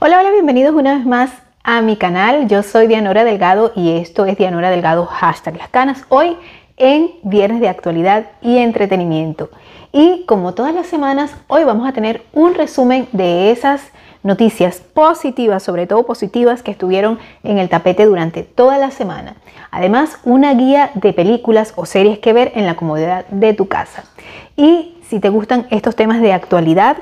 Hola, hola, bienvenidos una vez más a mi canal. Yo soy Dianora Delgado y esto es Dianora Delgado hashtag las canas. Hoy en Viernes de Actualidad y Entretenimiento. Y como todas las semanas, hoy vamos a tener un resumen de esas noticias positivas, sobre todo positivas, que estuvieron en el tapete durante toda la semana. Además, una guía de películas o series que ver en la comodidad de tu casa. Y si te gustan estos temas de actualidad,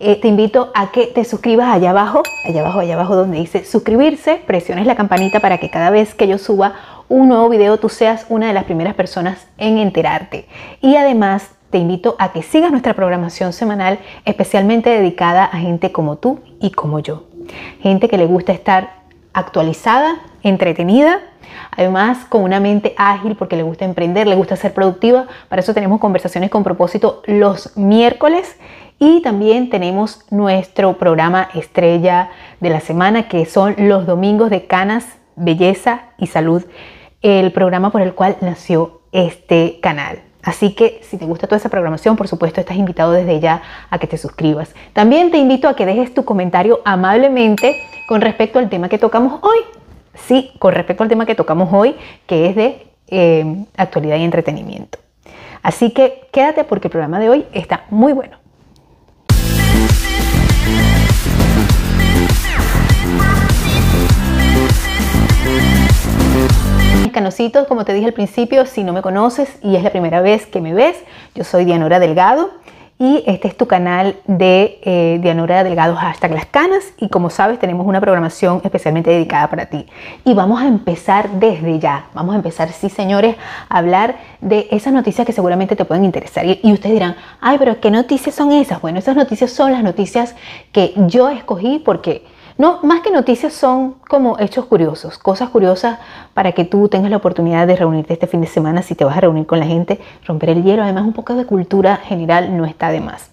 eh, te invito a que te suscribas allá abajo, allá abajo, allá abajo donde dice suscribirse, presiones la campanita para que cada vez que yo suba un nuevo video tú seas una de las primeras personas en enterarte. Y además te invito a que sigas nuestra programación semanal especialmente dedicada a gente como tú y como yo. Gente que le gusta estar actualizada, entretenida, además con una mente ágil porque le gusta emprender, le gusta ser productiva. Para eso tenemos conversaciones con propósito los miércoles y también tenemos nuestro programa estrella de la semana que son los domingos de Canas, Belleza y Salud, el programa por el cual nació este canal. Así que si te gusta toda esa programación, por supuesto, estás invitado desde ya a que te suscribas. También te invito a que dejes tu comentario amablemente con respecto al tema que tocamos hoy. Sí, con respecto al tema que tocamos hoy, que es de eh, actualidad y entretenimiento. Así que quédate porque el programa de hoy está muy bueno. Canositos, como te dije al principio, si no me conoces y es la primera vez que me ves, yo soy Dianora Delgado y este es tu canal de eh, Dianora Delgado hashtag las canas y como sabes tenemos una programación especialmente dedicada para ti y vamos a empezar desde ya, vamos a empezar sí señores a hablar de esas noticias que seguramente te pueden interesar y, y ustedes dirán, ay pero ¿qué noticias son esas? Bueno, esas noticias son las noticias que yo escogí porque no, más que noticias son como hechos curiosos, cosas curiosas para que tú tengas la oportunidad de reunirte este fin de semana si te vas a reunir con la gente, romper el hielo, además un poco de cultura general no está de más.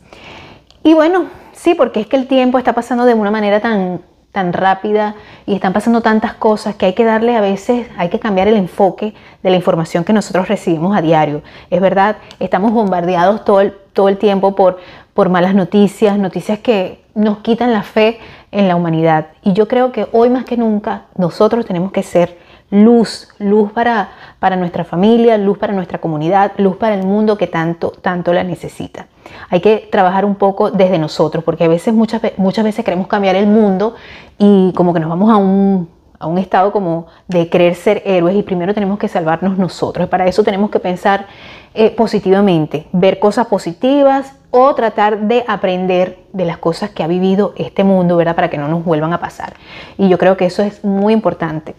Y bueno, sí, porque es que el tiempo está pasando de una manera tan tan rápida y están pasando tantas cosas que hay que darle a veces, hay que cambiar el enfoque de la información que nosotros recibimos a diario. Es verdad, estamos bombardeados todo el, todo el tiempo por, por malas noticias, noticias que nos quitan la fe en la humanidad. Y yo creo que hoy más que nunca nosotros tenemos que ser luz, luz para, para nuestra familia, luz para nuestra comunidad, luz para el mundo que tanto, tanto la necesita. Hay que trabajar un poco desde nosotros, porque a veces, muchas, muchas veces queremos cambiar el mundo y como que nos vamos a un, a un estado como de querer ser héroes y primero tenemos que salvarnos nosotros. Para eso tenemos que pensar eh, positivamente, ver cosas positivas o tratar de aprender de las cosas que ha vivido este mundo, ¿verdad? Para que no nos vuelvan a pasar. Y yo creo que eso es muy importante.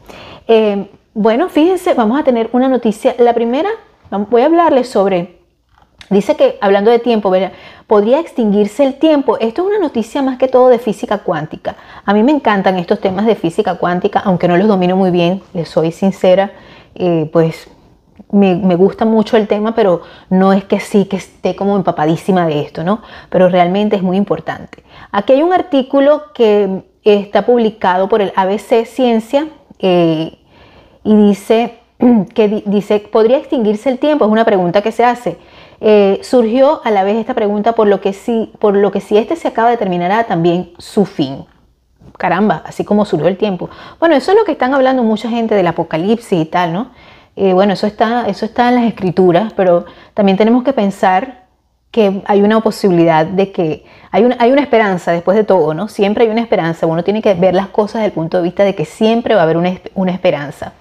Eh, bueno, fíjense, vamos a tener una noticia. La primera, voy a hablarles sobre, dice que hablando de tiempo, ¿verdad? podría extinguirse el tiempo. Esto es una noticia más que todo de física cuántica. A mí me encantan estos temas de física cuántica, aunque no los domino muy bien, les soy sincera, eh, pues me, gusta mucho el tema, pero no es que sí que esté como empapadísima de esto, ¿no? Pero realmente es muy importante. Aquí hay un artículo que está publicado por el ABC Ciencia eh, y dice que dice, ¿podría extinguirse el tiempo? Es una pregunta que se hace. Eh, surgió a la vez esta pregunta por lo que si, por lo que si este se acaba determinará también su fin. Caramba, así como surgió el tiempo. Bueno, eso es lo que están hablando mucha gente del apocalipsis y tal, ¿no? Eh, bueno, eso está, eso está en las escrituras, pero también tenemos que pensar que hay una posibilidad de que hay una, hay una esperanza después de todo, ¿no? Siempre hay una esperanza. Uno tiene que ver las cosas desde el punto de vista de que siempre va a haber una, una esperanza.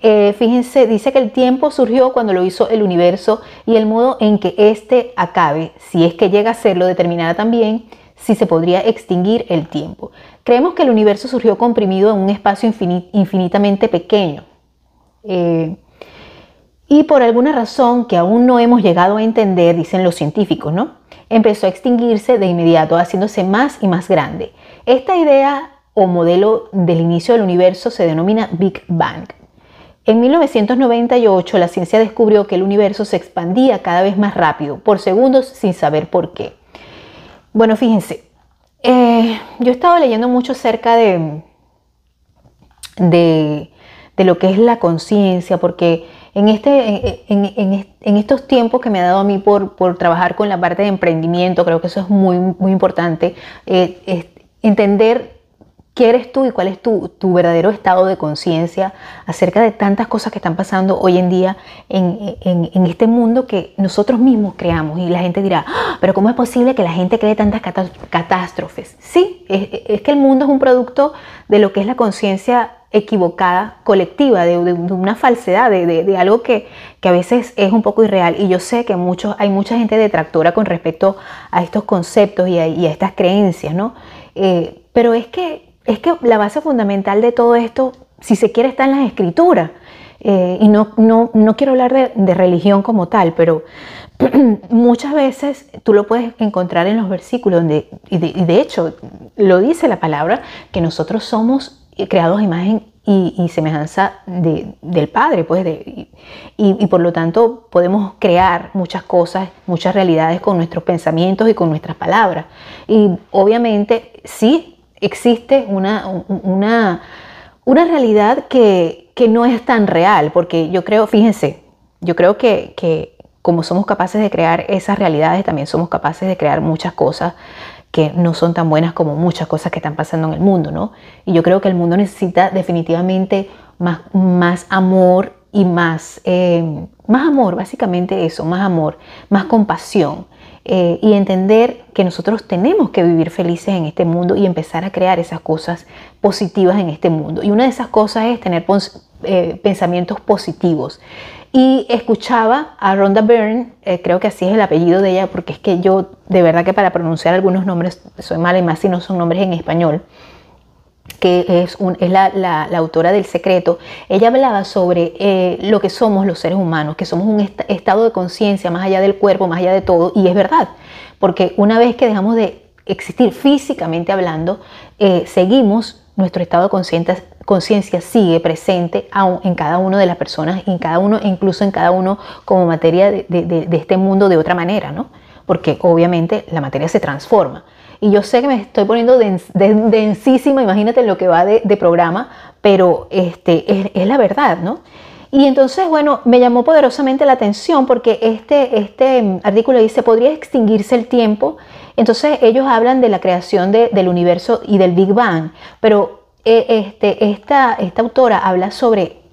Eh, fíjense, dice que el tiempo surgió cuando lo hizo el universo y el modo en que éste acabe, si es que llega a serlo, determinará también si se podría extinguir el tiempo. Creemos que el universo surgió comprimido en un espacio infinitamente pequeño. Eh, y por alguna razón que aún no hemos llegado a entender, dicen los científicos, ¿no? Empezó a extinguirse de inmediato, haciéndose más y más grande. Esta idea o modelo del inicio del universo se denomina Big Bang. En 1998 la ciencia descubrió que el universo se expandía cada vez más rápido, por segundos, sin saber por qué. Bueno, fíjense, eh, yo he estado leyendo mucho acerca de, de, de lo que es la conciencia, porque en, este, en, estos tiempos que me ha dado a mí por, trabajar con la parte de emprendimiento, creo que eso es muy, muy importante, eh, entender ¿Qué eres tú y cuál es tu, verdadero estado de conciencia acerca de tantas cosas que están pasando hoy en día en, este mundo que nosotros mismos creamos? Y la gente dirá, ah, pero ¿cómo es posible que la gente cree tantas catástrofes? Sí, es, que el mundo es un producto de lo que es la conciencia equivocada, colectiva, de, una falsedad, de, algo que, a veces es un poco irreal. Y yo sé que muchos, hay mucha gente detractora con respecto a estos conceptos y a, estas creencias, ¿no? Eh, pero es que es que la base fundamental de todo esto, si se quiere, está en las escrituras. Eh, y no, no, no, quiero hablar de, religión como tal, pero muchas veces tú lo puedes encontrar en los versículos, donde, y, de, hecho lo dice la palabra, que nosotros somos creados a imagen y, semejanza del Padre, pues, de, y, y, por lo tanto podemos crear muchas cosas, muchas realidades con nuestros pensamientos y con nuestras palabras. Y obviamente sí existe una, una, una realidad que, que, no es tan real, porque yo creo, fíjense, yo creo que, que como somos capaces de crear esas realidades, también somos capaces de crear muchas cosas que no son tan buenas como muchas cosas que están pasando en el mundo, ¿no? Y yo creo que el mundo necesita definitivamente más, más amor y más, eh, más amor, básicamente eso, más amor, más compasión. Eh, y entender que nosotros tenemos que vivir felices en este mundo y empezar a crear esas cosas positivas en este mundo. Y una de esas cosas es tener eh, pensamientos positivos. Y escuchaba a Rhonda Byrne, eh, creo que así es el apellido de ella, porque es que yo de verdad que para pronunciar algunos nombres soy mala y más si no son nombres en español que es, la, autora del secreto, ella hablaba sobre eh, lo que somos los seres humanos, que somos un estado de conciencia más allá del cuerpo, más allá de todo, y es verdad, porque una vez que dejamos de existir físicamente hablando, eh, seguimos, nuestro estado de conciencia sigue presente en cada una de las personas, en cada uno, incluso en cada uno como materia de, este mundo de otra manera, ¿no? Porque obviamente la materia se transforma. Y yo sé que me estoy poniendo densísima, imagínate lo que va de, programa, pero este, es, la verdad, ¿no? Y entonces, bueno, me llamó poderosamente la atención porque este, este artículo dice, podría extinguirse el tiempo. Entonces ellos hablan de la creación del universo y del Big Bang, pero este, esta, esta autora habla sobre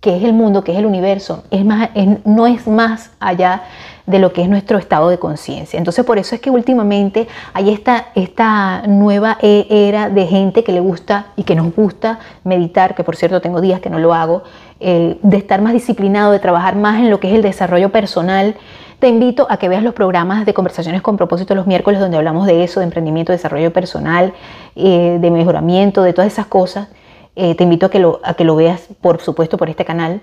qué es el mundo, qué es el universo, es más, no es más allá de lo que es nuestro estado de conciencia. Entonces por eso es que últimamente hay esta, esta nueva e, era de gente que le gusta y que nos gusta meditar, que por cierto tengo días que no lo hago, eh, de estar más disciplinado, de trabajar más en lo que es el desarrollo personal. Te invito a que veas los programas de conversaciones con propósito los miércoles donde hablamos de eso, de emprendimiento, desarrollo personal, eh, de mejoramiento, de todas esas cosas. Eh, te invito a que, lo, a que lo veas, por supuesto, por este canal.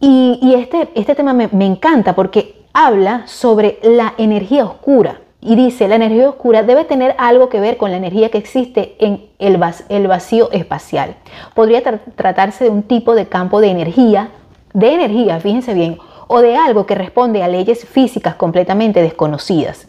Y, este, este tema me, me encanta porque habla sobre la energía oscura y dice, la energía oscura debe tener algo que ver con la energía que existe en el, vacío espacial. Podría tratarse de un tipo de campo de energía, de energía, fíjense bien, o de algo que responde a leyes físicas completamente desconocidas.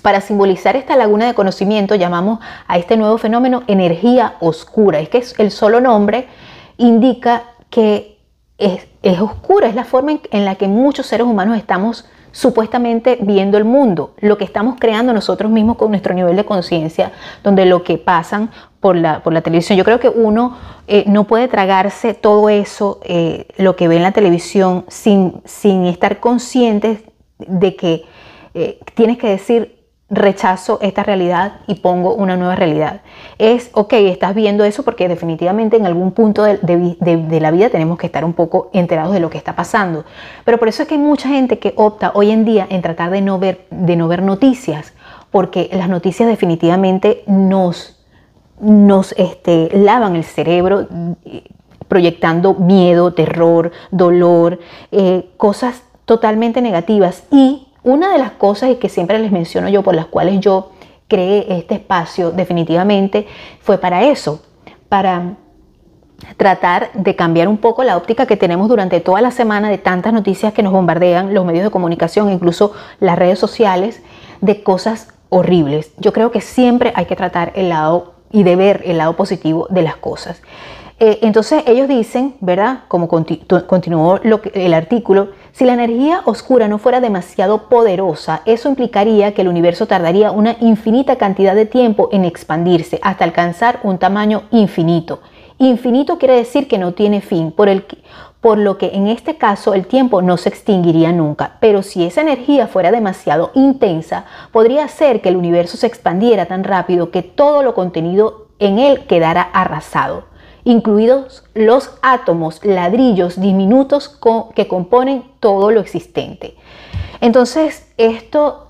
Para simbolizar esta laguna de conocimiento llamamos a este nuevo fenómeno energía oscura. Es que el solo nombre indica que es, oscura, es la forma en, la que muchos seres humanos estamos supuestamente viendo el mundo, lo que estamos creando nosotros mismos con nuestro nivel de conciencia, donde lo que pasan por la, por la televisión, yo creo que uno eh, no puede tragarse todo eso, eh, lo que ve en la televisión, sin, sin estar conscientes de que eh, tienes que decir, rechazo esta realidad y pongo una nueva realidad. Es, ok, estás viendo eso porque definitivamente en algún punto de, la vida tenemos que estar un poco enterados de lo que está pasando. Pero por eso es que hay mucha gente que opta hoy en día en tratar de no ver, de no ver noticias, porque las noticias definitivamente nos, nos este, lavan el cerebro proyectando miedo, terror, dolor, eh, cosas totalmente negativas y una de las cosas que siempre les menciono yo, por las cuales yo creé este espacio definitivamente, fue para eso, para tratar de cambiar un poco la óptica que tenemos durante toda la semana de tantas noticias que nos bombardean los medios de comunicación, incluso las redes sociales, de cosas horribles. Yo creo que siempre hay que tratar el lado y de ver el lado positivo de las cosas. Eh, entonces ellos dicen, ¿verdad? Como continuó el artículo, si la energía oscura no fuera demasiado poderosa, eso implicaría que el universo tardaría una infinita cantidad de tiempo en expandirse hasta alcanzar un tamaño infinito. Infinito quiere decir que no tiene fin, por, el, por lo que en este caso el tiempo no se extinguiría nunca. Pero si esa energía fuera demasiado intensa, podría ser que el universo se expandiera tan rápido que todo lo contenido en él quedara arrasado, incluidos los átomos, ladrillos diminutos que componen todo lo existente. Entonces, esto,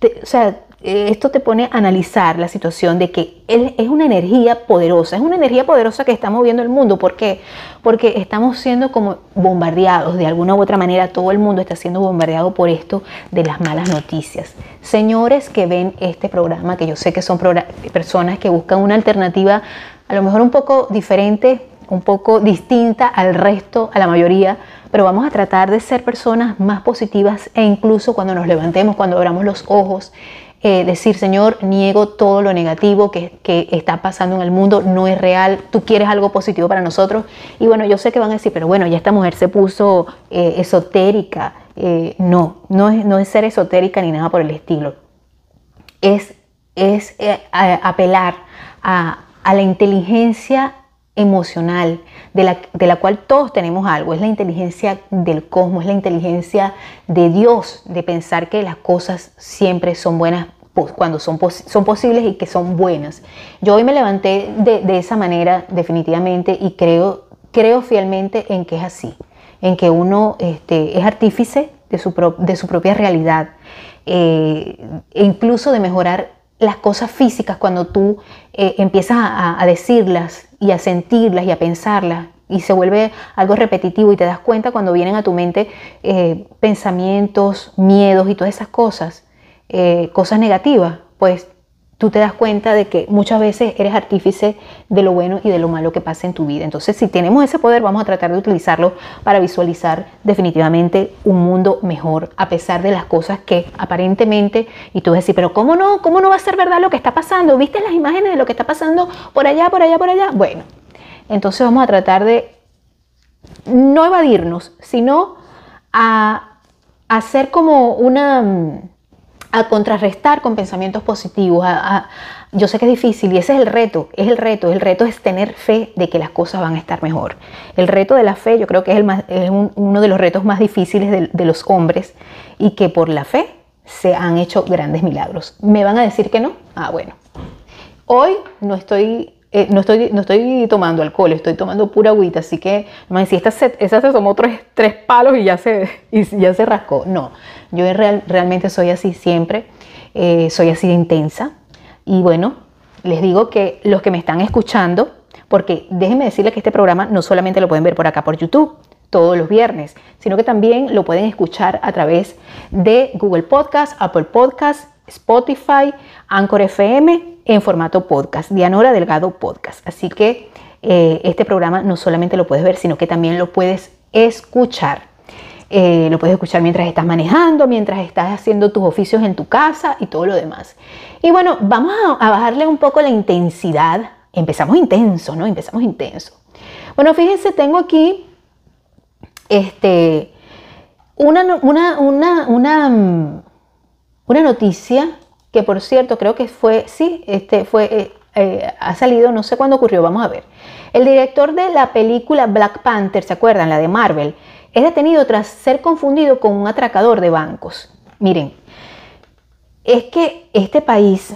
o sea, esto te pone a analizar la situación de que es una energía poderosa, es una energía poderosa que está moviendo el mundo. ¿Por qué? Porque estamos siendo como bombardeados de alguna u otra manera, todo el mundo está siendo bombardeado por esto de las malas noticias. Señores que ven este programa, que yo sé que son personas que buscan una alternativa a lo mejor un poco diferente, un poco distinta al resto, a la mayoría, pero vamos a tratar de ser personas más positivas e incluso cuando nos levantemos, cuando abramos los ojos, eh, decir, Señor, niego todo lo negativo que, está pasando en el mundo, no es real, tú quieres algo positivo para nosotros. Y bueno, yo sé que van a decir, pero bueno, ya esta mujer se puso eh, esotérica. Eh, no, no es, no es ser esotérica ni nada por el estilo. Es, es apelar a, a la inteligencia emocional, de la, de la, cual todos tenemos algo, es la inteligencia del cosmos, es la inteligencia de Dios, de pensar que las cosas siempre son buenas cuando son, son posibles y que son buenas. Yo hoy me levanté de, esa manera definitivamente y creo, creo fielmente en que es así, en que uno este, es artífice de su, de su propia realidad eh, e incluso de mejorar las cosas físicas cuando tú eh, empiezas a, decirlas y a sentirlas y a pensarlas. Y se vuelve algo repetitivo y te das cuenta cuando vienen a tu mente eh, pensamientos, miedos y todas esas cosas, eh, cosas negativas, pues tú te das cuenta de que muchas veces eres artífice de lo bueno y de lo malo que pasa en tu vida. Entonces, si tenemos ese poder, vamos a tratar de utilizarlo para visualizar definitivamente un mundo mejor, a pesar de las cosas que aparentemente, y tú vas a decir, pero ¿cómo no? ¿Cómo no va a ser verdad lo que está pasando? ¿Viste las imágenes de lo que está pasando por allá, por allá, por allá? Bueno, entonces vamos a tratar de no evadirnos, sino a hacer como una a contrarrestar con pensamientos positivos. yo sé que es difícil y ese es el reto, es el reto. El reto es tener fe de que las cosas van a estar mejor. El reto de la fe yo creo que es, el uno de los retos más difíciles de los hombres y que por la fe se han hecho grandes milagros. ¿Me van a decir que no? Ah, bueno. Hoy no estoy eh, no, estoy, no estoy tomando alcohol, estoy tomando pura agüita, así que, si esta se, esa se tres, palos y ya se, y ya se rascó. No, yo real, realmente soy así siempre, eh, soy así de intensa. Y bueno, les digo que los que me están escuchando, porque déjenme decirles que este programa no solamente lo pueden ver por acá por YouTube, todos los viernes, sino que también lo pueden escuchar a través de Google Podcast, Apple Podcast, Spotify, Anchor FM en formato podcast, Dianora Delgado Podcast. Así que eh, este programa no solamente lo puedes ver, sino que también lo puedes escuchar. Eh, lo puedes escuchar mientras estás manejando, mientras estás haciendo tus oficios en tu casa y todo lo demás. Y bueno, vamos a, bajarle un poco la intensidad. Empezamos intenso, ¿no? Empezamos intenso. Bueno, fíjense, tengo aquí este, una, una, una, una, una noticia que por cierto creo que fue, sí, este fue, eh, eh, ha salido, no sé cuándo ocurrió, vamos a ver. El director de la película Black Panther, ¿se acuerdan? La de Marvel, es detenido tras ser confundido con un atracador de bancos. Miren, es que este país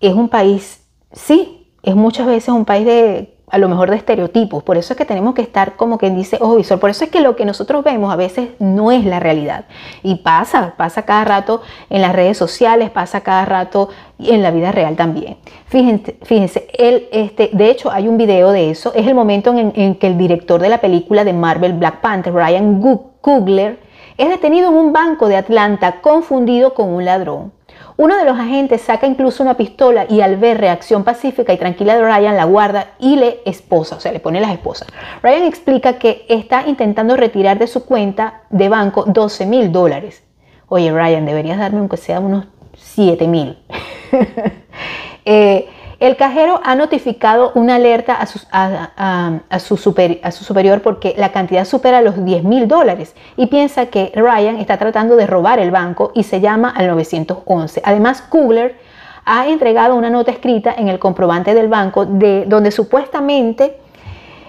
es un país, sí, es muchas veces un país de a lo mejor de estereotipos. Por eso es que tenemos que estar como quien dice ojo visor. Por eso es que lo que nosotros vemos a veces no es la realidad. Y pasa, pasa cada rato en las redes sociales, pasa cada rato en la vida real también. Fíjense, fíjense él, este, de hecho hay un video de eso. Es el momento en, en que el director de la película de Marvel Black Panther, Ryan Coogler, es detenido en un banco de Atlanta confundido con un ladrón. Uno de los agentes saca incluso una pistola y al ver reacción pacífica y tranquila de Ryan la guarda y le esposa, o sea, le pone las esposas. Ryan explica que está intentando retirar de su cuenta de banco 12 mil dólares. Oye, Ryan, deberías darme aunque sea unos 7 mil. Eh, El cajero ha notificado una alerta a su, a, su, superior porque la cantidad supera los 10 mil dólares y piensa que Ryan está tratando de robar el banco y se llama al 911. Además, Kugler ha entregado una nota escrita en el comprobante del banco de, donde supuestamente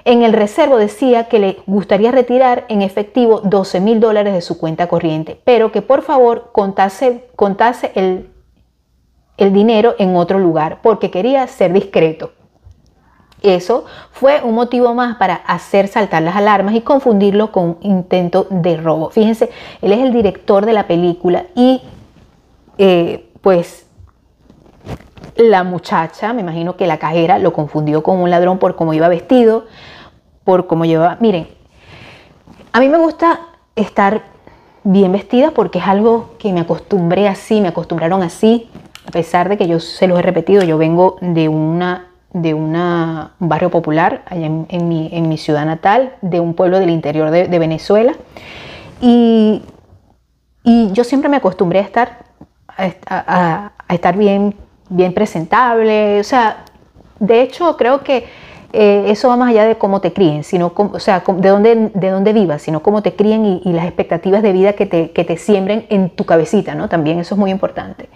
en el reservo decía que le gustaría retirar en efectivo 12 mil dólares de su cuenta corriente, pero que por favor contase, contase el, el dinero en otro lugar porque quería ser discreto. Eso fue un motivo más para hacer saltar las alarmas y confundirlo con un intento de robo. Fíjense, él es el director de la película y eh, pues la muchacha, me imagino que la cajera lo confundió con un ladrón por cómo iba vestido, por cómo llevaba. Miren, a mí me gusta estar bien vestida porque es algo que me acostumbré así, me acostumbraron así, a pesar de que yo se los he repetido, yo vengo de una de un barrio popular allá en, mi, ciudad natal, de un pueblo del interior de, Venezuela. Y, yo siempre me acostumbré a estar, a estar bien bien presentable, o sea, de hecho creo que eh, eso va más allá de cómo te críen, sino o sea, de dónde, de dónde vivas, sino cómo te críen y, las expectativas de vida que te, que te siembren en tu cabecita, ¿no? También eso es muy importante.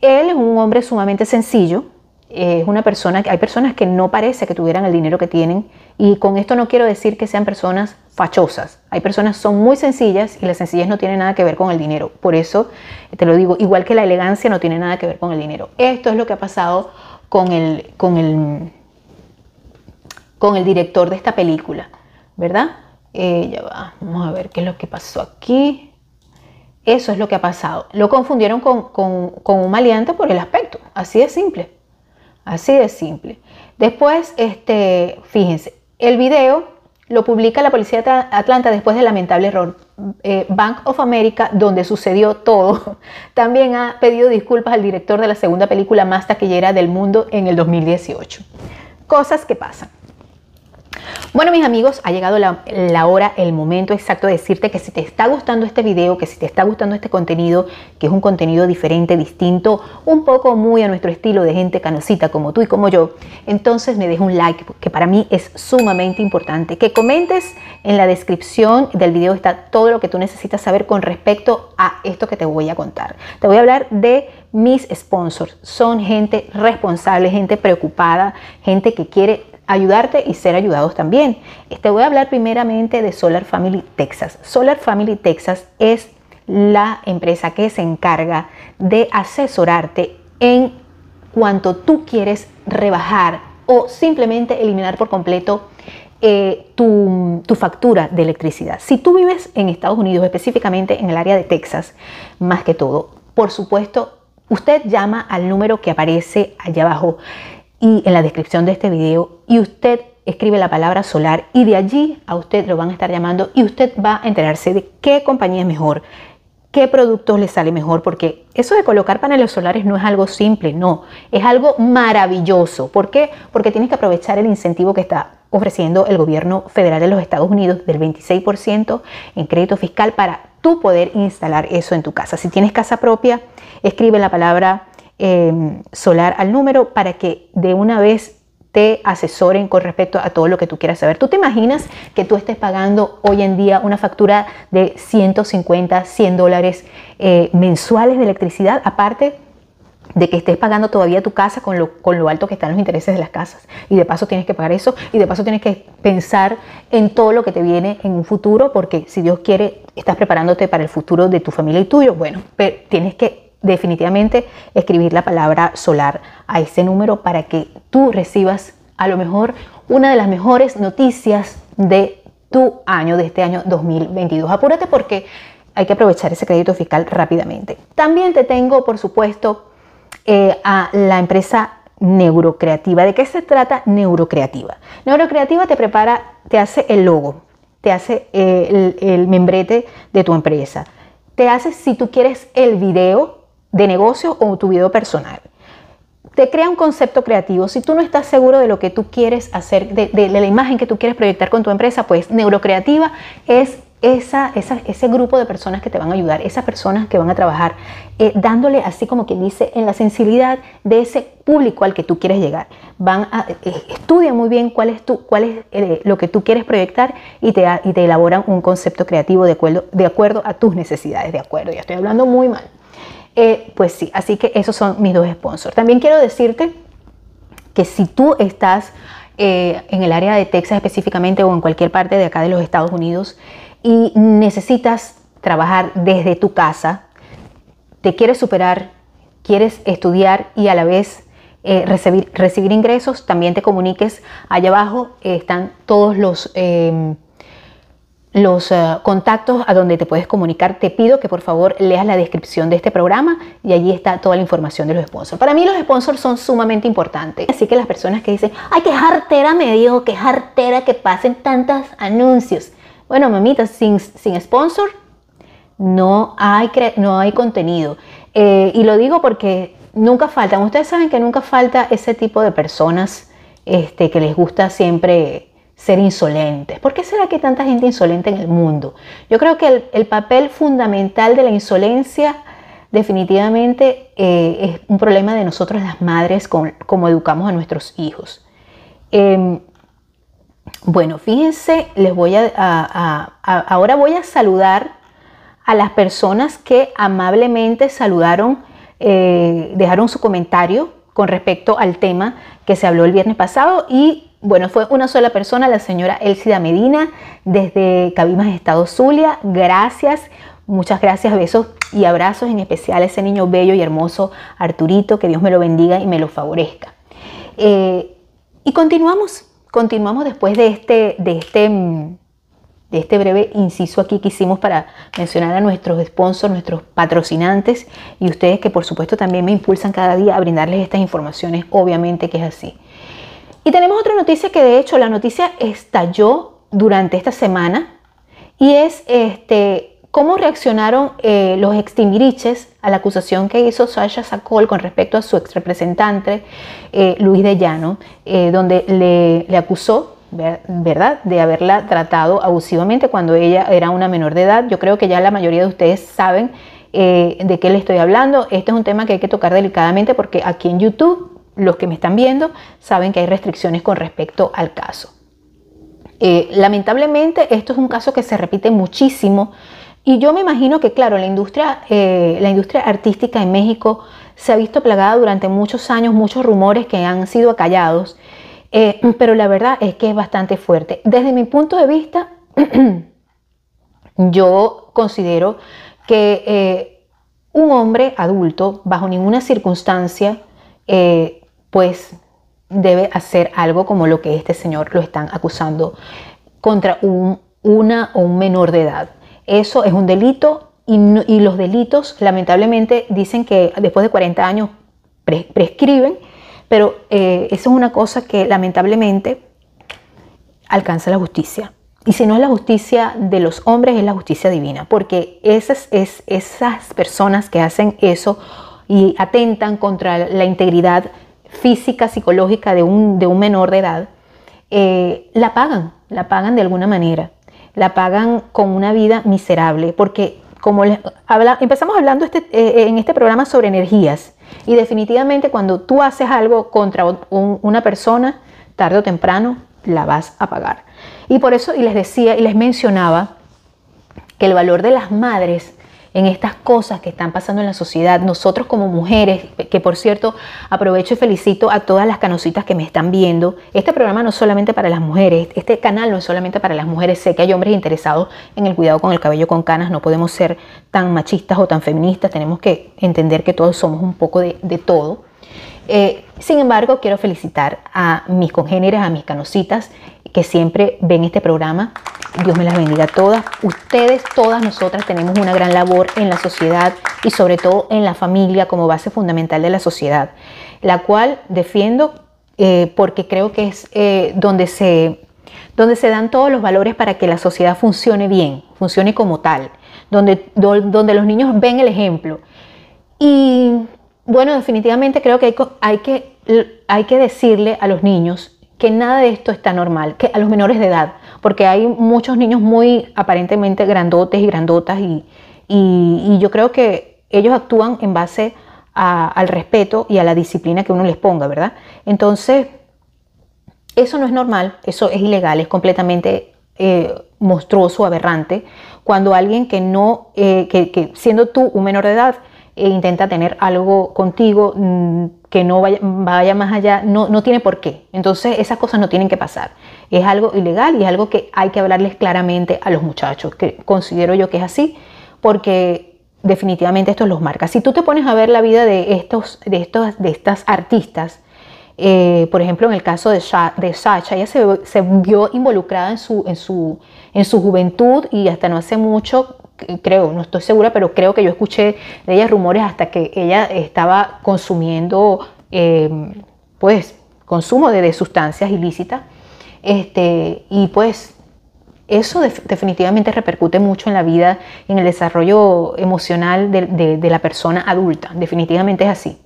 Él es un hombre sumamente sencillo, es una persona, hay personas que no parece que tuvieran el dinero que tienen y con esto no quiero decir que sean personas fachosas. Hay personas que son muy sencillas y la sencillez no tiene nada que ver con el dinero. Por eso te lo digo, igual que la elegancia no tiene nada que ver con el dinero. Esto es lo que ha pasado con el, con el, con el director de esta película, ¿verdad? Eh, ya va, vamos a ver qué es lo que pasó aquí. Eso es lo que ha pasado. Lo confundieron con, con, con un maleante por el aspecto, así de simple. Así de simple. Después, este, fíjense, el video lo publica la policía de Atlanta después del lamentable error. Eh, Bank of America, donde sucedió todo, también ha pedido disculpas al director de la segunda película más taquillera del mundo en el 2018. Cosas que pasan. Bueno mis amigos, ha llegado la, hora, el momento exacto de decirte que si te está gustando este video, que si te está gustando este contenido, que es un contenido diferente, distinto, un poco muy a nuestro estilo de gente canosita como tú y como yo, entonces me deja un like, que para mí es sumamente importante. Que comentes en la descripción del video está todo lo que tú necesitas saber con respecto a esto que te voy a contar. Te voy a hablar de mis sponsors. Son gente responsable, gente preocupada, gente que quiere ayudarte y ser ayudados también. Te voy a hablar primeramente de Solar Family Texas. Solar Family Texas es la empresa que se encarga de asesorarte en cuanto tú quieres rebajar o simplemente eliminar por completo eh, tu, tu, factura de electricidad. Si tú vives en Estados Unidos, específicamente en el área de Texas, más que todo, por supuesto, usted llama al número que aparece allá abajo y en la descripción de este video y usted escribe la palabra solar y de allí a usted lo van a estar llamando y usted va a enterarse de qué compañía es mejor, qué productos le sale mejor, porque eso de colocar paneles solares no es algo simple, no, es algo maravilloso. ¿Por qué? Porque tienes que aprovechar el incentivo que está ofreciendo el gobierno federal de los Estados Unidos del 26% en crédito fiscal para tú poder instalar eso en tu casa. Si tienes casa propia, escribe la palabra Em, solar al número para que de una vez te asesoren con respecto a todo lo que tú quieras saber. ¿Tú te imaginas que tú estés pagando hoy en día una factura de 150, 100 dólares eh, mensuales de electricidad, aparte de que estés pagando todavía tu casa con lo, con lo alto que están los intereses de las casas? Y de paso tienes que pagar eso y de paso tienes que pensar en todo lo que te viene en un futuro, porque si Dios quiere, estás preparándote para el futuro de tu familia y tuyo. Bueno, pero tienes que definitivamente escribir la palabra solar a ese número para que tú recibas a lo mejor una de las mejores noticias de tu año, de este año 2022. Apúrate porque hay que aprovechar ese crédito fiscal rápidamente. También te tengo, por supuesto, eh, a la empresa Neurocreativa. ¿De qué se trata Neurocreativa? Neurocreativa te prepara, te hace el logo, te hace eh, el, el membrete de tu empresa, te hace si tú quieres el video de negocio o tu video personal. Te crea un concepto creativo. Si tú no estás seguro de lo que tú quieres hacer, de, la imagen que tú quieres proyectar con tu empresa, pues Neurocreativa es esa, ese grupo de personas que te van a ayudar, esas personas que van a trabajar, eh, dándole así como quien dice en la sensibilidad de ese público al que tú quieres llegar. Van a, eh, estudian muy bien cuál es, tu, cuál es eh, lo que tú quieres proyectar y te, y te elaboran un concepto creativo de acuerdo, de acuerdo a tus necesidades. De acuerdo, ya estoy hablando muy mal. Pues sí, así que esos son mis dos sponsors. También quiero decirte que si tú estás en el área de Texas específicamente o en cualquier parte de acá de los Estados Unidos, y necesitas trabajar desde tu casa, te quieres superar, quieres estudiar y a la vez eh, recibir, recibir, ingresos, también te comuniques. Allá abajo están todos los, los eh, contactos a donde te puedes comunicar. Te pido que por favor leas la descripción de este programa y allí está toda la información de los sponsors. Para mí los sponsors son sumamente importantes. Así que las personas que dicen, ay, qué jartera me digo, qué jartera que pasen tantos anuncios. Bueno, mamita, sin, sin sponsor no hay, no hay contenido. Eh, y lo digo porque nunca faltan, ustedes saben que nunca falta ese tipo de personas este, que les gusta siempre ser insolentes. ¿Por qué será que hay tanta gente insolente en el mundo? Yo creo que el, papel fundamental de la insolencia definitivamente eh, es un problema de nosotros las madres como educamos a nuestros hijos. Em, bueno, fíjense, les voy a, ahora voy a saludar a las personas que amablemente saludaron, eh, dejaron su comentario con respecto al tema que se habló el viernes pasado y bueno, fue una sola persona, la señora Elsida Medina, desde Cabimas, Estado Zulia. Gracias, muchas gracias, besos y abrazos, en especial a ese niño bello y hermoso Arturito, que Dios me lo bendiga y me lo favorezca. Eh, y continuamos Continuamos después de este, de este, de este breve inciso aquí que hicimos para mencionar a nuestros sponsors, nuestros patrocinantes y ustedes que por supuesto también me impulsan cada día a brindarles estas informaciones, obviamente que es así. Y tenemos otra noticia que de hecho la noticia estalló durante esta semana y es este, ¿Cómo reaccionaron eh, los extimiriches a la acusación que hizo Sasha Sakol con respecto a su ex representante eh, Luis de Llano, eh, donde le, acusó, ¿verdad?, de haberla tratado abusivamente cuando ella era una menor de edad. Yo creo que ya la mayoría de ustedes saben de qué le estoy hablando. Este es un tema que hay que tocar delicadamente porque aquí en YouTube, los que me están viendo, saben que hay restricciones con respecto al caso. lamentablemente, esto es un caso que se repite muchísimo y yo me imagino que, claro, la industria, eh, la industria artística en México se ha visto plagada durante muchos años, muchos rumores que han sido acallados, eh, pero la verdad es que es bastante fuerte. Desde mi punto de vista, yo considero que eh, un hombre adulto, bajo ninguna circunstancia, pues debe hacer algo como lo que este señor lo están acusando contra un, una o un menor de edad. Eso es un delito y, los delitos lamentablemente dicen que después de 40 años prescriben, pero eh, eso es una cosa que lamentablemente alcanza la justicia. Y si no es la justicia de los hombres, es la justicia divina, porque esas, es, esas personas que hacen eso y atentan contra la integridad física, psicológica de un, de un menor de edad, eh, la pagan, la pagan de alguna manera la pagan con una vida miserable, porque como empezamos hablando este, eh, en este programa sobre energías, y definitivamente cuando tú haces algo contra una persona, tarde o temprano la vas a pagar. Y por eso, y les decía y les mencionaba que el valor de las madres en estas cosas que están pasando en la sociedad. Nosotros como mujeres, que por cierto aprovecho y felicito a todas las canositas que me están viendo. Este programa no es solamente para las mujeres, este canal no es solamente para las mujeres. Sé que hay hombres interesados en el cuidado con el cabello con canas, no podemos ser tan machistas o tan feministas, tenemos que entender que todos somos un poco de, todo. Eh, sin embargo, quiero felicitar a mis congéneres, a mis canositas que siempre ven este programa. Dios me las bendiga a todas. Ustedes, todas nosotras tenemos una gran labor en la sociedad y sobre todo en la familia como base fundamental de la sociedad, la cual defiendo eh, porque creo que es eh, donde, se, donde se dan todos los valores para que la sociedad funcione bien, funcione como tal, donde, donde los niños ven el ejemplo. Y bueno, definitivamente creo que hay, hay, que hay que decirle a los niños que nada de esto está normal, que a los menores de edad, porque hay muchos niños muy aparentemente grandotes y grandotas y, y, yo creo que ellos actúan en base al respeto y a la disciplina que uno les ponga, ¿verdad? Entonces, eso no es normal, eso es ilegal, es completamente eh, monstruoso, aberrante, cuando alguien que no, eh, que, siendo tú un menor de edad, e intenta tener algo contigo mm, que no vaya, vaya más allá, no, no, tiene por qué. Entonces esas cosas no tienen que pasar. Es algo ilegal y es algo que hay que hablarles claramente a los muchachos, que considero yo que es así, porque definitivamente esto los marca. Si tú te pones a ver la vida de, estos, de, estos, de estas artistas, eh, por ejemplo, en el caso de, de Sacha, ella se, se, vio involucrada en su, en, su, en su juventud y hasta no hace mucho, creo, no estoy segura, pero creo que yo escuché de ella rumores hasta que ella estaba consumiendo, eh, pues, consumo de, sustancias ilícitas. Este, y pues eso definitivamente repercute mucho en la vida, en el desarrollo emocional de, de la persona adulta. Definitivamente es así.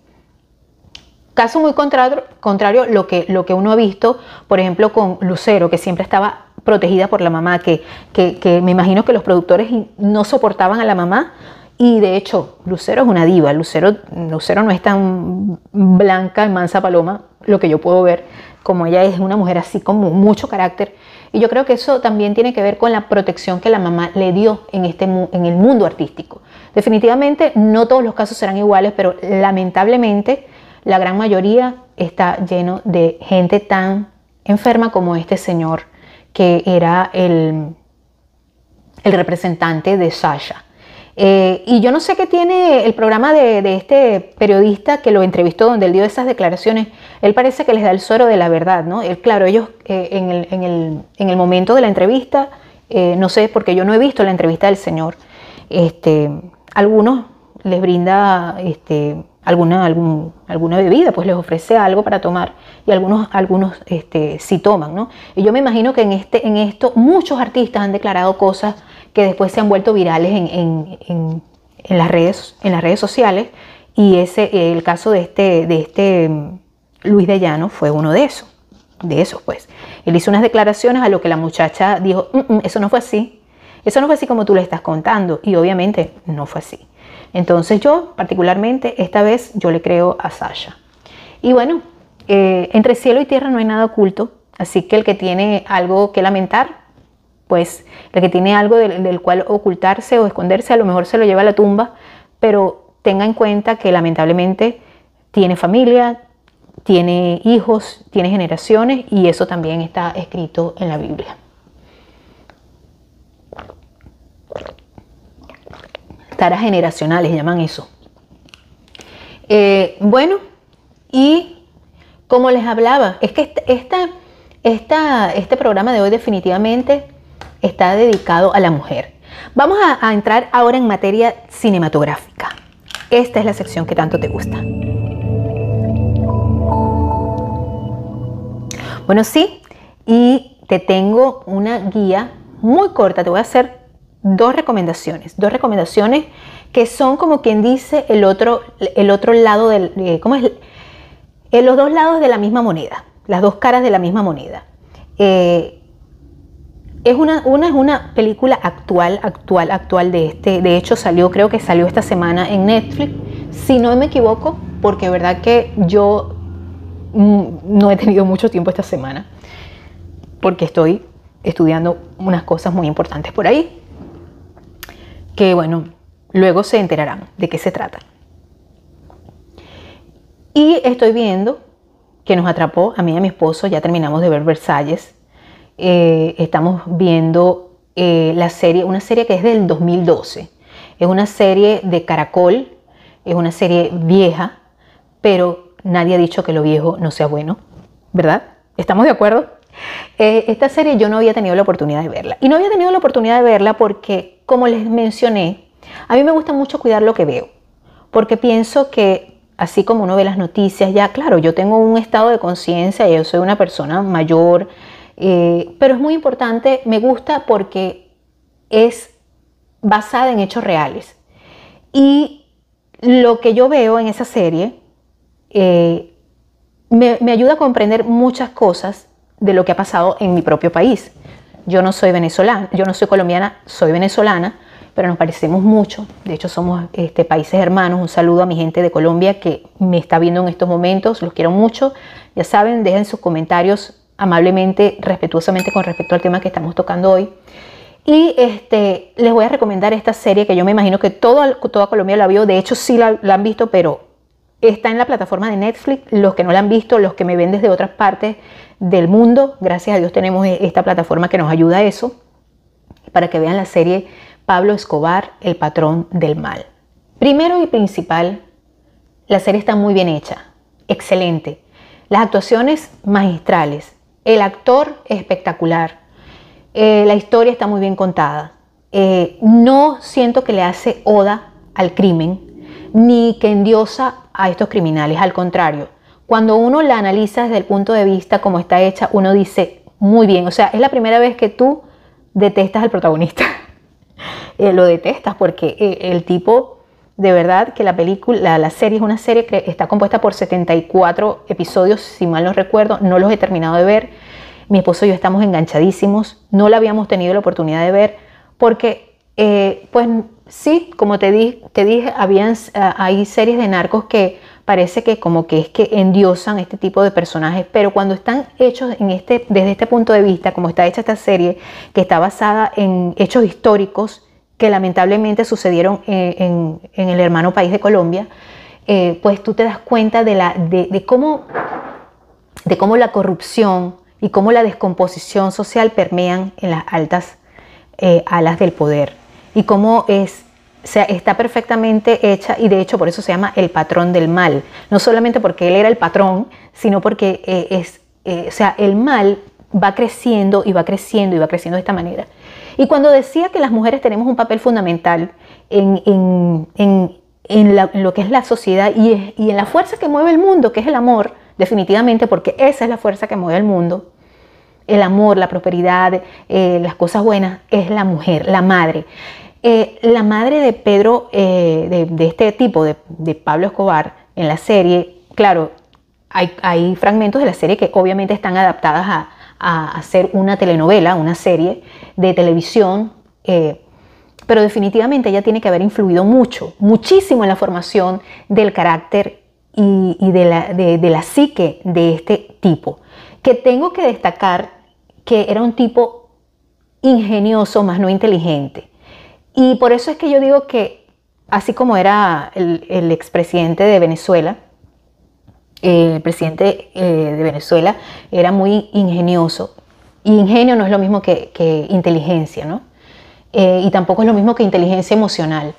Caso muy contrario, contrario lo, que, lo que uno ha visto, por ejemplo, con Lucero, que siempre estaba protegida por la mamá, que, que, me imagino que los productores no soportaban a la mamá. Y de hecho, Lucero es una diva. Lucero, Lucero no es tan blanca, mansa paloma, lo que yo puedo ver, como ella es una mujer así con mucho carácter. Y yo creo que eso también tiene que ver con la protección que la mamá le dio en, este, en el mundo artístico. Definitivamente no todos los casos serán iguales, pero lamentablemente la gran mayoría está lleno de gente tan enferma como este señor que era el, el representante de Sasha. Eh, y yo no sé qué tiene el programa de, este periodista que lo entrevistó, donde él dio esas declaraciones. Él parece que les da el suero de la verdad, ¿no? Él, claro, ellos eh, en, el, en, el, en, el, momento de la entrevista, eh, no sé, porque yo no he visto la entrevista del señor, este, algunos les brinda este, alguna, algún, alguna bebida, pues les ofrece algo para tomar y algunos, algunos este, sí toman, ¿no? Y yo me imagino que en, este, en esto muchos artistas han declarado cosas que después se han vuelto virales en, en, en, las, redes, en las redes sociales y ese, el caso de este, de este mm, Luis de Llano fue uno de esos, de esos pues. Él hizo unas declaraciones a lo que la muchacha dijo, mm, mm, eso no fue así, eso no fue así como tú le estás contando y obviamente no fue así. Entonces yo particularmente esta vez yo le creo a Sasha. Y bueno, eh, entre cielo y tierra no hay nada oculto, así que el que tiene algo que lamentar, pues el que tiene algo del, cual ocultarse o esconderse, a lo mejor se lo lleva a la tumba, pero tenga en cuenta que lamentablemente tiene familia, tiene hijos, tiene generaciones y eso también está escrito en la Biblia. Taras generacionales, llaman eso. Eh, bueno, y como les hablaba, es que esta, esta, este programa de hoy definitivamente está dedicado a la mujer. Vamos a, a entrar ahora en materia cinematográfica. Esta es la sección que tanto te gusta. Bueno, sí, y te tengo una guía muy corta, te voy a hacer dos recomendaciones, dos recomendaciones que son como quien dice el otro, el otro lado del, eh, ¿cómo es? Eh, los dos lados de la misma moneda, las dos caras de la misma moneda. Eh, es una, una es una película actual, actual, actual de este, de hecho salió, creo que salió esta semana en Netflix, si no me equivoco, porque es verdad que yo mm, no he tenido mucho tiempo esta semana, porque estoy estudiando unas cosas muy importantes por ahí que bueno, luego se enterarán de qué se trata. Y estoy viendo que nos atrapó a mí y a mi esposo, ya terminamos de ver Versalles, eh, estamos viendo eh, la serie, una serie que es del 2012, es una serie de Caracol, es una serie vieja, pero nadie ha dicho que lo viejo no sea bueno, ¿verdad? ¿Estamos de acuerdo? Eh, esta serie yo no había tenido la oportunidad de verla. Y no había tenido la oportunidad de verla porque, como les mencioné, a mí me gusta mucho cuidar lo que veo. Porque pienso que, así como uno ve las noticias, ya, claro, yo tengo un estado de conciencia, yo soy una persona mayor, eh, pero es muy importante, me gusta porque es basada en hechos reales. Y lo que yo veo en esa serie eh, me, me ayuda a comprender muchas cosas de lo que ha pasado en mi propio país. Yo no soy venezolana, yo no soy colombiana, soy venezolana, pero nos parecemos mucho. De hecho, somos este, países hermanos. Un saludo a mi gente de Colombia que me está viendo en estos momentos. Los quiero mucho. Ya saben, dejen sus comentarios amablemente, respetuosamente con respecto al tema que estamos tocando hoy. Y este, les voy a recomendar esta serie que yo me imagino que toda, toda Colombia la vio. De hecho, sí la, la han visto, pero está en la plataforma de Netflix. Los que no la han visto, los que me ven desde otras partes del mundo, gracias a Dios tenemos esta plataforma que nos ayuda a eso, para que vean la serie Pablo Escobar, el patrón del mal. Primero y principal, la serie está muy bien hecha, excelente. Las actuaciones magistrales, el actor espectacular, eh, la historia está muy bien contada. Eh, no siento que le hace oda al crimen, ni que endiosa a estos criminales, al contrario. Cuando uno la analiza desde el punto de vista como está hecha, uno dice, muy bien, o sea, es la primera vez que tú detestas al protagonista. Eh, lo detestas porque eh, el tipo, de verdad que la película, la, serie es una serie que está compuesta por 74 episodios, si mal no recuerdo, no los he terminado de ver. Mi esposo y yo estamos enganchadísimos, no la habíamos tenido la oportunidad de ver porque, eh, pues sí, como te, te dije, habían, hay series de narcos que parece que como que es que endiosan este tipo de personajes, pero cuando están hechos en este, desde este punto de vista, como está hecha esta serie, que está basada en hechos históricos, que lamentablemente sucedieron eh, en, el hermano país de Colombia, eh, pues tú te das cuenta de, cómo, la corrupción y cómo la descomposición social permean en las altas eh, alas del poder y cómo es, sea, está perfectamente hecha y de hecho por eso se llama el patrón del mal, no solamente porque él era el patrón, sino porque es, o sea, el mal va creciendo y va creciendo y va creciendo de esta manera. Y cuando decía que las mujeres tenemos un papel fundamental en, lo que es la sociedad y, en la fuerza que mueve el mundo, que es el amor, definitivamente, porque esa es la fuerza que mueve el mundo, el amor, la prosperidad, eh, las cosas buenas, es la mujer, la madre. Eh, la madre de Pedro, eh, de, este tipo, de, Pablo Escobar, en la serie, claro, hay, hay fragmentos de la serie que obviamente están adaptadas a, a hacer una telenovela, una serie de televisión, pero definitivamente ella tiene que haber influido mucho, muchísimo en la formación del carácter y, de, la, de, la psique de este tipo, que tengo que destacar que era un tipo ingenioso, más no inteligente. Y por eso es que yo digo que, así como era el, expresidente de Venezuela, el presidente eh, de Venezuela era muy ingenioso. ingenio no es lo mismo que, inteligencia, ¿no? Eh, y tampoco es lo mismo que inteligencia emocional.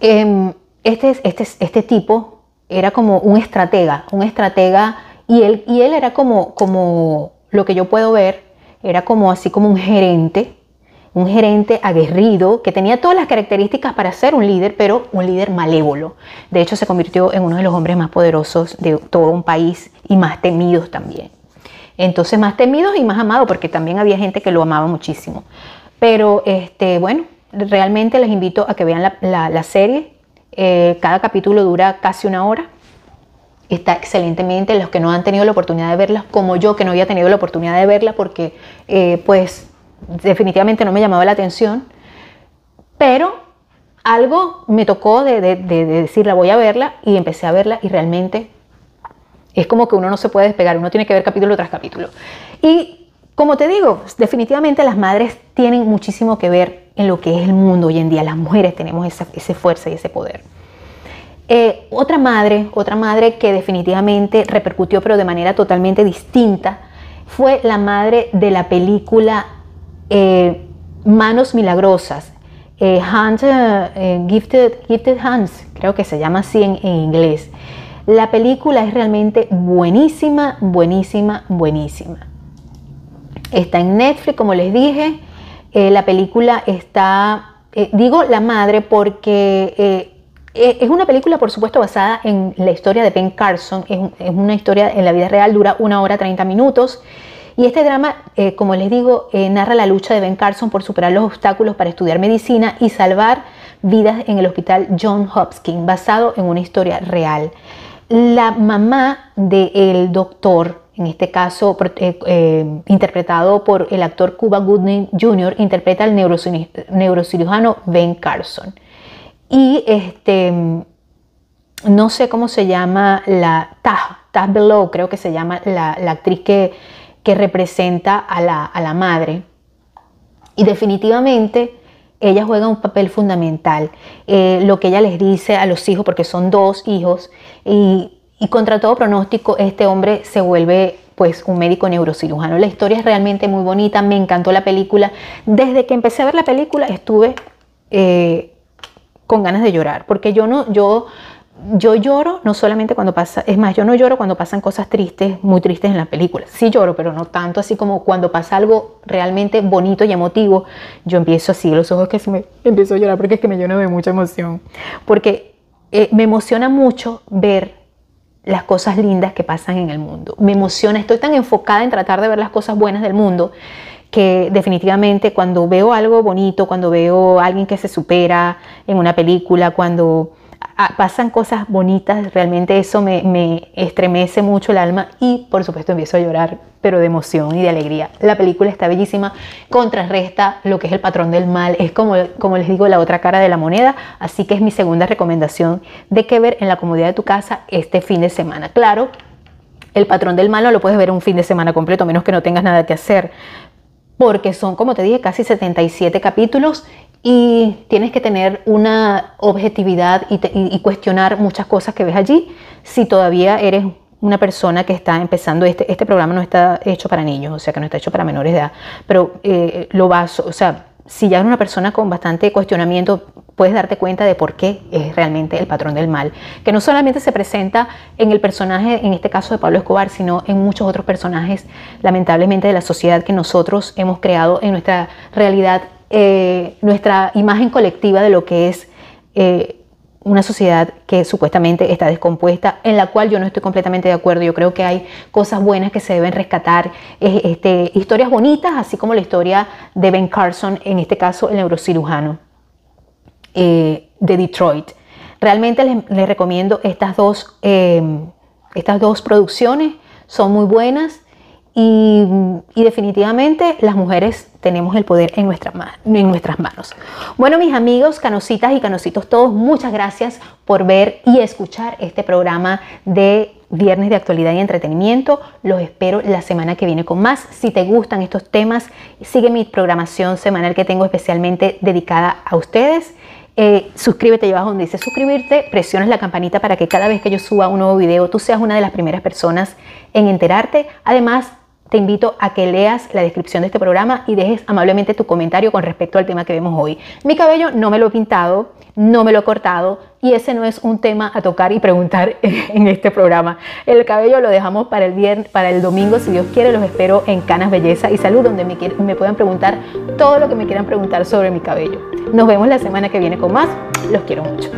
Em, este, este, este tipo era como un estratega, un estratega, y él, y él era como, como lo que yo puedo ver, era como así como un gerente un gerente aguerrido que tenía todas las características para ser un líder, pero un líder malévolo. De hecho, se convirtió en uno de los hombres más poderosos de todo un país y más temidos también. Entonces, más temidos y más amados, porque también había gente que lo amaba muchísimo. Pero, este, bueno, realmente les invito a que vean la, serie. Eh, cada capítulo dura casi una hora. Está excelentemente. Los que no han tenido la oportunidad de verla, como yo que no había tenido la oportunidad de verla, porque eh, pues definitivamente no me llamaba la atención, pero algo me tocó de, decir, la voy a verla y empecé a verla y realmente es como que uno no se puede despegar, uno tiene que ver capítulo tras capítulo. Y como te digo, definitivamente las madres tienen muchísimo que ver en lo que es el mundo hoy en día. Las mujeres tenemos esa, fuerza y ese poder. Eh, otra madre, otra madre que definitivamente repercutió, pero de manera totalmente distinta, fue la madre de la película eh, manos milagrosas, eh, eh, gifted, gifted, Hands, creo que se llama así en, inglés. La película es realmente buenísima, buenísima, buenísima. Está en Netflix, como les dije. la película está, digo la madre porque es una película, por supuesto, basada en la historia de Ben Carson. Es, una historia en la vida real, dura una hora 30 minutos. Y este drama, eh, como les digo, eh, narra la lucha de Ben Carson por superar los obstáculos para estudiar medicina y salvar vidas en el hospital John Hopkins, basado en una historia real. La mamá del doctor en este caso eh, eh, interpretado por el actor Cuba Gooding Jr., interpreta al neurocirujano Ben Carson. Y este, no sé cómo se llama la Taj, Taj Below, creo que se llama la, actriz que, que representa a la, a la madre. Y definitivamente ella juega un papel fundamental. Eh, lo que ella les dice a los hijos, porque son dos hijos, y, contra todo pronóstico, este hombre se vuelve pues un médico neurocirujano. La historia es realmente muy bonita, me encantó la película. Desde que empecé a ver la película estuve eh, con ganas de llorar, porque yo no, yo yo lloro no solamente cuando pasa, es más, yo no lloro cuando pasan cosas tristes, muy tristes en la película. Sí lloro, pero no tanto así como cuando pasa algo realmente bonito y emotivo, yo empiezo así, los ojos que se me empiezo a llorar porque es que me lleno de mucha emoción. Porque eh, me emociona mucho ver las cosas lindas que pasan en el mundo. Me emociona, estoy tan enfocada en tratar de ver las cosas buenas del mundo que definitivamente cuando veo algo bonito, cuando veo a alguien que se supera en una película, cuando pasan cosas bonitas, realmente eso me, estremece mucho el alma y por supuesto empiezo a llorar, pero de emoción y de alegría. La película está bellísima, contrarresta lo que es el patrón del mal, es como, como les digo la otra cara de la moneda, así que es mi segunda recomendación de que ver en la comodidad de tu casa este fin de semana. Claro, el patrón del mal no lo puedes ver un fin de semana completo, menos que no tengas nada que hacer, porque son, como te dije, casi 77 capítulos y tienes que tener una objetividad y, cuestionar muchas cosas que ves allí si todavía eres una persona que está empezando, este, este programa no está hecho para niños, o sea que no está hecho para menores de edad, pero eh, lo vas, o sea, si ya eres una persona con bastante cuestionamiento, puedes darte cuenta de por qué es realmente el patrón del mal, que no solamente se presenta en el personaje, en este caso de Pablo Escobar, sino en muchos otros personajes, lamentablemente, de la sociedad que nosotros hemos creado en nuestra realidad eh, nuestra imagen colectiva de lo que es eh, una sociedad que supuestamente está descompuesta, en la cual yo no estoy completamente de acuerdo. Yo creo que hay cosas buenas que se deben rescatar, este, historias bonitas, así como la historia de Ben Carson, en este caso el neurocirujano eh, de Detroit. Realmente les, recomiendo estas dos, estas dos producciones, son muy buenas. Y, definitivamente las mujeres tenemos el poder en, nuestras manos. Bueno, mis amigos, canositas y canositos todos, muchas gracias por ver y escuchar este programa de Viernes de Actualidad y Entretenimiento. Los espero la semana que viene con más. Si te gustan estos temas, sigue mi programación semanal que tengo especialmente dedicada a ustedes. Eh, suscríbete ahí abajo donde dice suscribirte, presiones la campanita para que cada vez que yo suba un nuevo video tú seas una de las primeras personas en enterarte. Además, te invito a que leas la descripción de este programa y dejes amablemente tu comentario con respecto al tema que vemos hoy. Mi cabello no me lo he pintado, no me lo he cortado y ese no es un tema a tocar y preguntar en este programa. El cabello lo dejamos para el viernes, para el domingo, si Dios quiere, los espero en Canas Belleza y Salud, donde me, me puedan preguntar todo lo que me quieran preguntar sobre mi cabello. Nos vemos la semana que viene con más. Los quiero mucho.